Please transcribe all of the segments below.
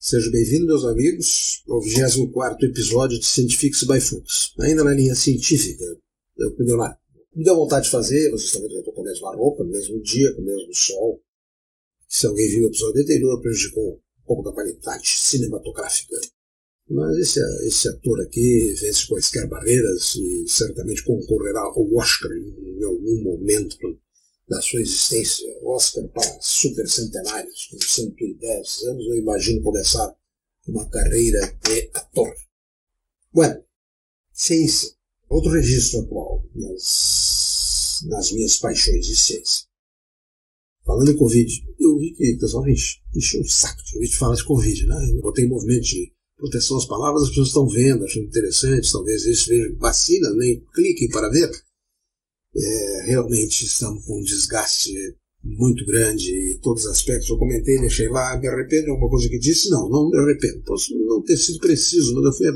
Sejam bem-vindos, meus amigos, ao 24 episódio de Scientifics by Foods. Ainda na linha científica, eu me deu, me deu vontade de fazer, vocês estão com a mesma roupa, no mesmo dia, com o mesmo sol. Se alguém viu o episódio anterior, prejudicou um pouco da qualidade cinematográfica. Mas esse, esse ator aqui vence quaisquer barreiras e certamente concorrerá ao Oscar em algum momento da sua existência, Oscar para super centenários, com 110 anos, eu imagino começar uma carreira de ator. Bueno, ciência, outro registro atual nas, nas minhas paixões de ciência. Falando em Covid, eu vi que o pessoal encheu o saco de ouvir falar de Covid, né? Eu botei em movimento de proteção às palavras, as pessoas estão vendo, achando interessante, talvez eles vejam vacina, nem cliquem para ver é, realmente estamos com um desgaste muito grande em todos os aspectos. Eu comentei, deixei lá, me arrependo de alguma coisa que disse? Não, não me arrependo. Posso não ter sido preciso, mas eu fui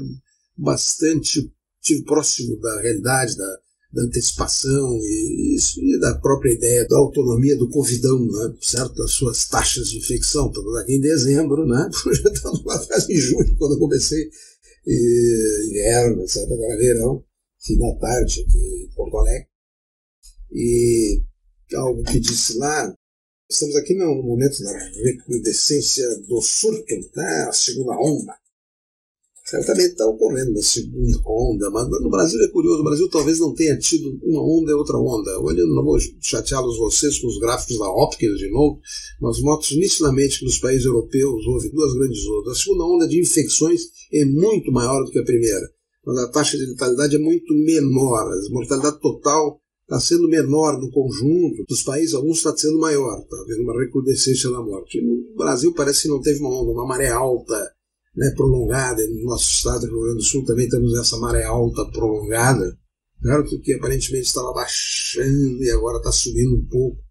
bastante tive próximo da realidade, da, da antecipação e, e, da própria ideia da autonomia do Covidão, né? certo? Das suas taxas de infecção. Estamos aqui em dezembro, né? já estamos lá atrás em julho, quando eu comecei e, inverno, etc. Agora verão, fim da tarde aqui em Porto Alegre. E algo que disse lá, estamos aqui no momento da recrudescência do surto, né, a segunda onda. Certamente está ocorrendo uma segunda onda, mas no Brasil é curioso, o Brasil talvez não tenha tido uma onda e outra onda. Olha, não vou chateá-los vocês com os gráficos da Hopkins de novo, mas mostro nitidamente que nos países europeus houve duas grandes ondas. A segunda onda de infecções é muito maior do que a primeira, mas a taxa de letalidade é muito menor. A mortalidade total está sendo menor no conjunto dos países, alguns está sendo maior, está havendo uma recrudescência da morte. No Brasil parece que não teve uma onda, uma maré alta né, prolongada, no nosso estado do Rio Grande do Sul também temos essa maré alta prolongada, certo? que aparentemente estava baixando e agora está subindo um pouco.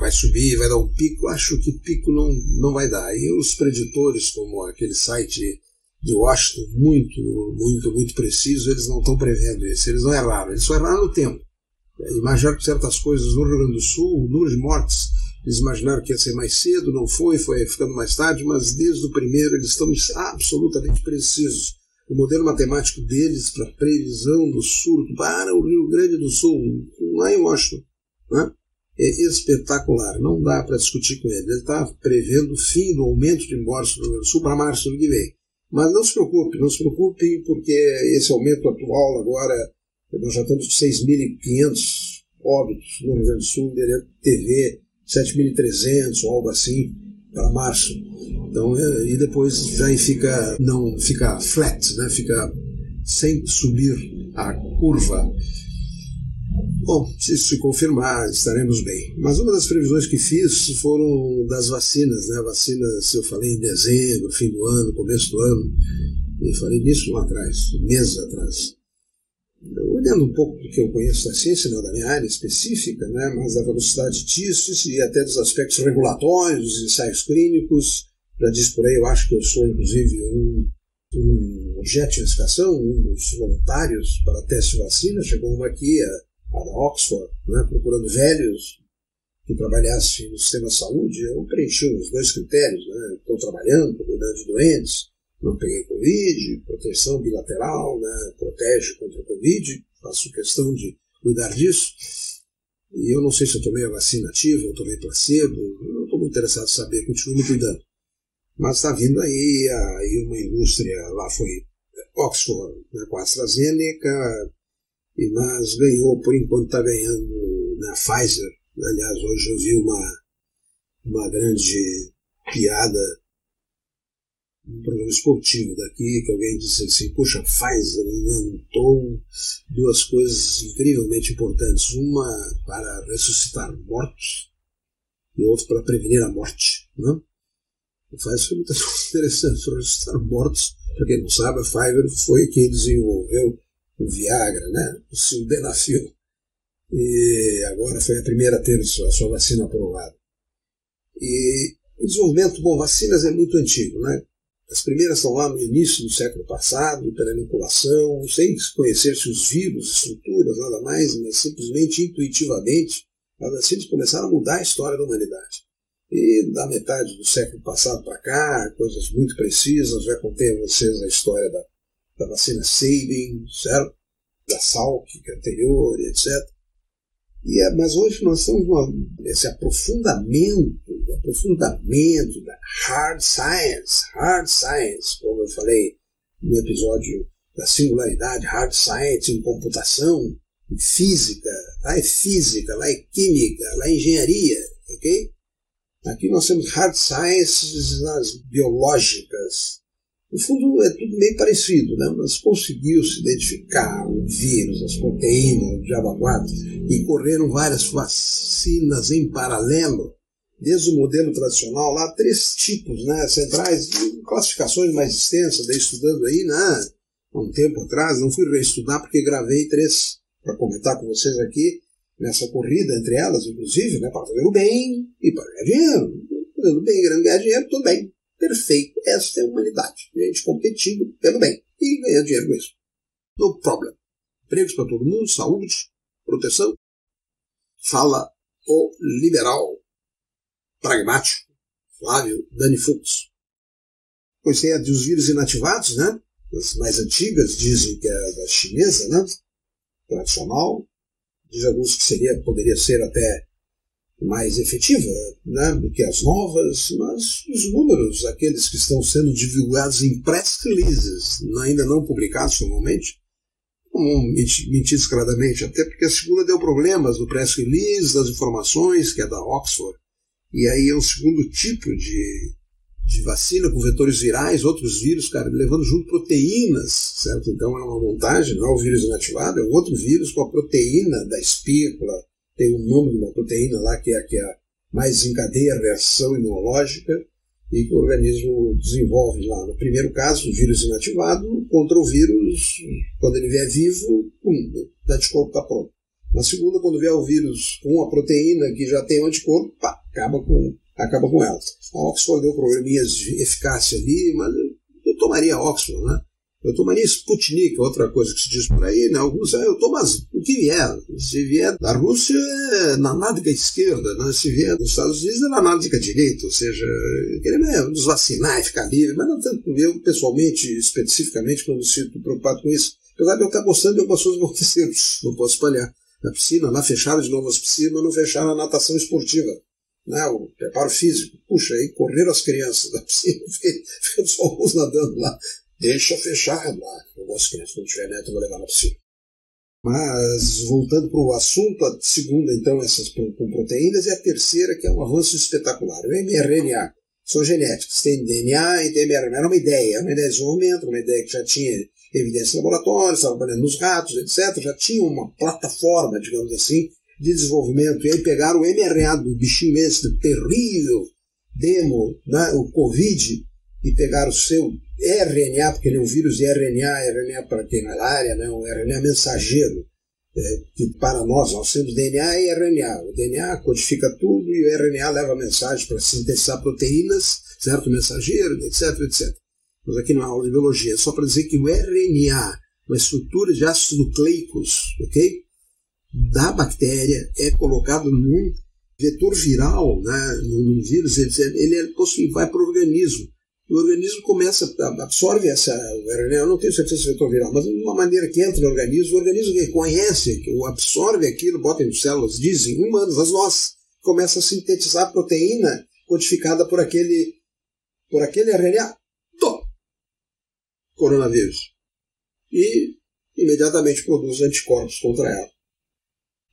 Vai subir, vai dar um pico? Acho que pico não, não vai dar. E os preditores, como aquele site de Washington, muito, muito, muito preciso, eles não estão prevendo isso. Eles não erraram. Eles só erraram no tempo. Imaginaram que certas coisas no Rio Grande do Sul, o número de mortes, eles imaginaram que ia ser mais cedo, não foi, foi ficando mais tarde, mas desde o primeiro eles estão absolutamente precisos. O modelo matemático deles para previsão do surto para o Rio Grande do Sul, lá em Washington, né? é espetacular. Não dá para discutir com ele. Ele está prevendo o fim do aumento de mortes no Rio Grande do Sul para março do ano que vem. Mas não se preocupe, não se preocupe, porque esse aumento atual agora nós já estamos com 6.500 óbitos no Rio Grande do Sul, TV 7.300 ou algo assim para março. Então, é, e depois já fica não fica flat, né? Fica sem subir a curva. Bom, se isso se confirmar, estaremos bem. Mas uma das previsões que fiz foram das vacinas, né? Vacinas, eu falei em dezembro, fim do ano, começo do ano. E falei nisso lá atrás, meses atrás olhando um pouco do que eu conheço da ciência, não da minha área específica, né, mas da velocidade disso e até dos aspectos regulatórios, dos ensaios clínicos, já disse por aí, eu acho que eu sou inclusive um, um objeto de investigação, um dos voluntários para teste de vacina, chegou uma aqui, a, a Oxford, né, procurando velhos que trabalhassem no sistema de saúde, eu preenchi os dois critérios, né, estou trabalhando, estou cuidando de doentes, não peguei Covid, proteção bilateral, né, protege contra a Covid, faço questão de cuidar disso. E eu não sei se eu tomei a vacina ativa ou tomei placebo, eu não estou muito interessado em saber, continuo me cuidando. Mas está vindo aí, aí uma indústria, lá foi Oxford né, com a AstraZeneca, e mas ganhou, por enquanto está ganhando na né, Pfizer. Aliás, hoje eu vi uma, uma grande piada um programa esportivo daqui, que alguém disse assim, puxa, Pfizer inventou duas coisas incrivelmente importantes, uma para ressuscitar mortos e outra para prevenir a morte. Né? O Pfizer foi muitas coisas interessantes para ressuscitar mortos. Para quem não sabe, a Pfizer foi quem desenvolveu o Viagra, né? o Sildenafil. E agora foi a primeira a ter a sua vacina aprovada. E o desenvolvimento, bom, vacinas é muito antigo, né? As primeiras estão lá no início do século passado, pela inoculação, sem conhecer-se os vírus, estruturas, nada mais, mas simplesmente intuitivamente, as vacinas começaram a mudar a história da humanidade. E da metade do século passado para cá, coisas muito precisas, já contei a vocês a história da, da vacina Sabin, certo? Da Salk, que é anterior, etc. E é, mas hoje nós temos uma, esse aprofundamento, aprofundamento da hard science, hard science, como eu falei no episódio da singularidade, hard science em computação, em física, lá é física, lá é química, lá é engenharia, ok? Aqui nós temos hard sciences nas biológicas. No fundo é tudo meio parecido, né? mas conseguiu-se identificar o vírus, as proteínas, o diabo 4, e correram várias vacinas em paralelo, desde o modelo tradicional, lá três tipos né, centrais, classificações mais extensas, daí estudando aí, né? Há um tempo atrás, não fui reestudar porque gravei três para comentar com vocês aqui, nessa corrida entre elas, inclusive, né, para fazer o bem e para ganhar dinheiro. Fazendo bem, querendo ganhar dinheiro, tudo bem. Perfeito. Essa é a humanidade. Gente competindo pelo bem e ganhando dinheiro com isso. No problem. Empregos para todo mundo, saúde, proteção. Fala o liberal pragmático Flávio Dani Fux. Pois tem a dos vírus inativados, né? As mais antigas dizem que é da chinesa, né? Tradicional, diz alguns que seria, poderia ser até mais efetiva né, do que as novas, mas os números, aqueles que estão sendo divulgados em press releases, ainda não publicados formalmente, não mentir descaradamente, até porque a segunda deu problemas no press release das informações, que é da Oxford, e aí é um segundo tipo de de vacina com vetores virais, outros vírus, cara, levando junto proteínas, certo? Então é uma montagem, não é o vírus inativado, é um outro vírus com a proteína da espícula, tem um nome de uma proteína lá que é a que é mais encadeia a reação imunológica e que o organismo desenvolve lá. No primeiro caso, o vírus inativado contra o vírus, quando ele vier vivo, pum, o anticorpo está pronto. Na segunda, quando vier o vírus com a proteína que já tem o anticorpo, pá, acaba com acaba com ela. A Oxford deu probleminhas de eficácia ali, mas eu tomaria Oxford, né? Eu tomaria Sputnik, outra coisa que se diz por aí, né? Alguns, eu tomo o que vier. Se vier da Rússia, é na nádega esquerda, né? Se vier dos Estados Unidos, é na nádega direita, ou seja, queria nos vacinar e ficar livre, mas não tanto eu, pessoalmente, especificamente, quando sinto preocupado com isso. Apesar de eu estar gostando de algumas coisas que aconteceram, não posso espalhar. Na piscina, lá fecharam de novo as piscinas, mas não fecharam a natação esportiva né, o preparo físico. Puxa, aí correram as crianças da piscina, fiquei só alguns nadando lá. Deixa fechar lá. Eu gosto de crianças, quando tiver neto, eu vou levar na piscina. Mas, voltando para o assunto, a segunda, então, essas com proteínas, e a terceira, que é um avanço espetacular. O mRNA são genéticos, tem DNA e tem mRNA. Era uma ideia, uma ideia de desenvolvimento, uma ideia que já tinha evidência em laboratórios, trabalhando nos ratos, etc. Já tinha uma plataforma, digamos assim, de desenvolvimento. E aí pegaram o mRNA do bichinho esse terrível, demo, né, o Covid, e pegaram o seu RNA, porque ele é um vírus de RNA, RNA para quem na área, né, um RNA mensageiro, é, que para nós, nós temos DNA e RNA. O DNA codifica tudo e o RNA leva mensagem para sintetizar proteínas, certo? Mensageiro, etc, etc. Mas aqui na aula de biologia, só para dizer que o RNA, uma estrutura de ácidos nucleicos, ok? Da bactéria é colocado num vetor viral, né, num vírus, ele é vai para o organismo. O organismo começa, absorve essa RNA, eu não tenho certeza se é vetor viral, mas de uma maneira que entra no organismo, o organismo reconhece, absorve aquilo, bota em células, dizem, humanas, as nossas, começa a sintetizar a proteína codificada por aquele, por aquele RNA. Tô. Coronavírus. E imediatamente produz anticorpos contra ela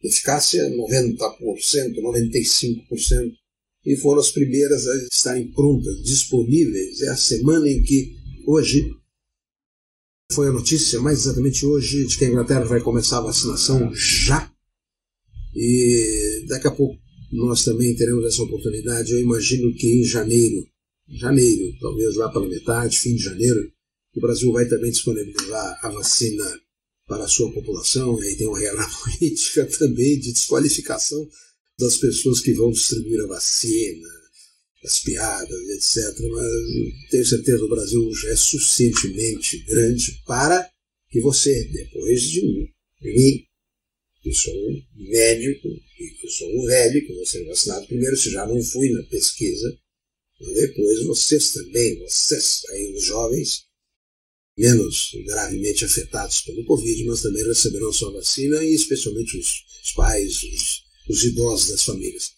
eficácia 90%, 95%, e foram as primeiras a estarem prontas, disponíveis. É a semana em que, hoje, foi a notícia, mais exatamente hoje, de que a Inglaterra vai começar a vacinação já. E daqui a pouco nós também teremos essa oportunidade. Eu imagino que em janeiro, janeiro, talvez lá pela metade, fim de janeiro, o Brasil vai também disponibilizar a vacina para a sua população, e aí tem uma real política também de desqualificação das pessoas que vão distribuir a vacina, as piadas, etc. Mas tenho certeza que o Brasil já é suficientemente grande para que você, depois de mim, que sou um médico e que sou um velho, que vou ser vacinado primeiro, se já não fui na pesquisa, depois vocês também, vocês, aí os jovens, menos gravemente afetados pelo Covid, mas também receberão sua vacina, e especialmente os, os pais, os, os idosos das famílias.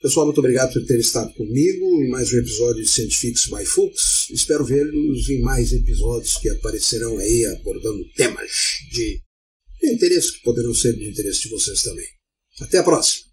Pessoal, muito obrigado por ter estado comigo em mais um episódio de Scientifics by Fuchs. Espero vê-los em mais episódios que aparecerão aí abordando temas de interesse que poderão ser de interesse de vocês também. Até a próxima!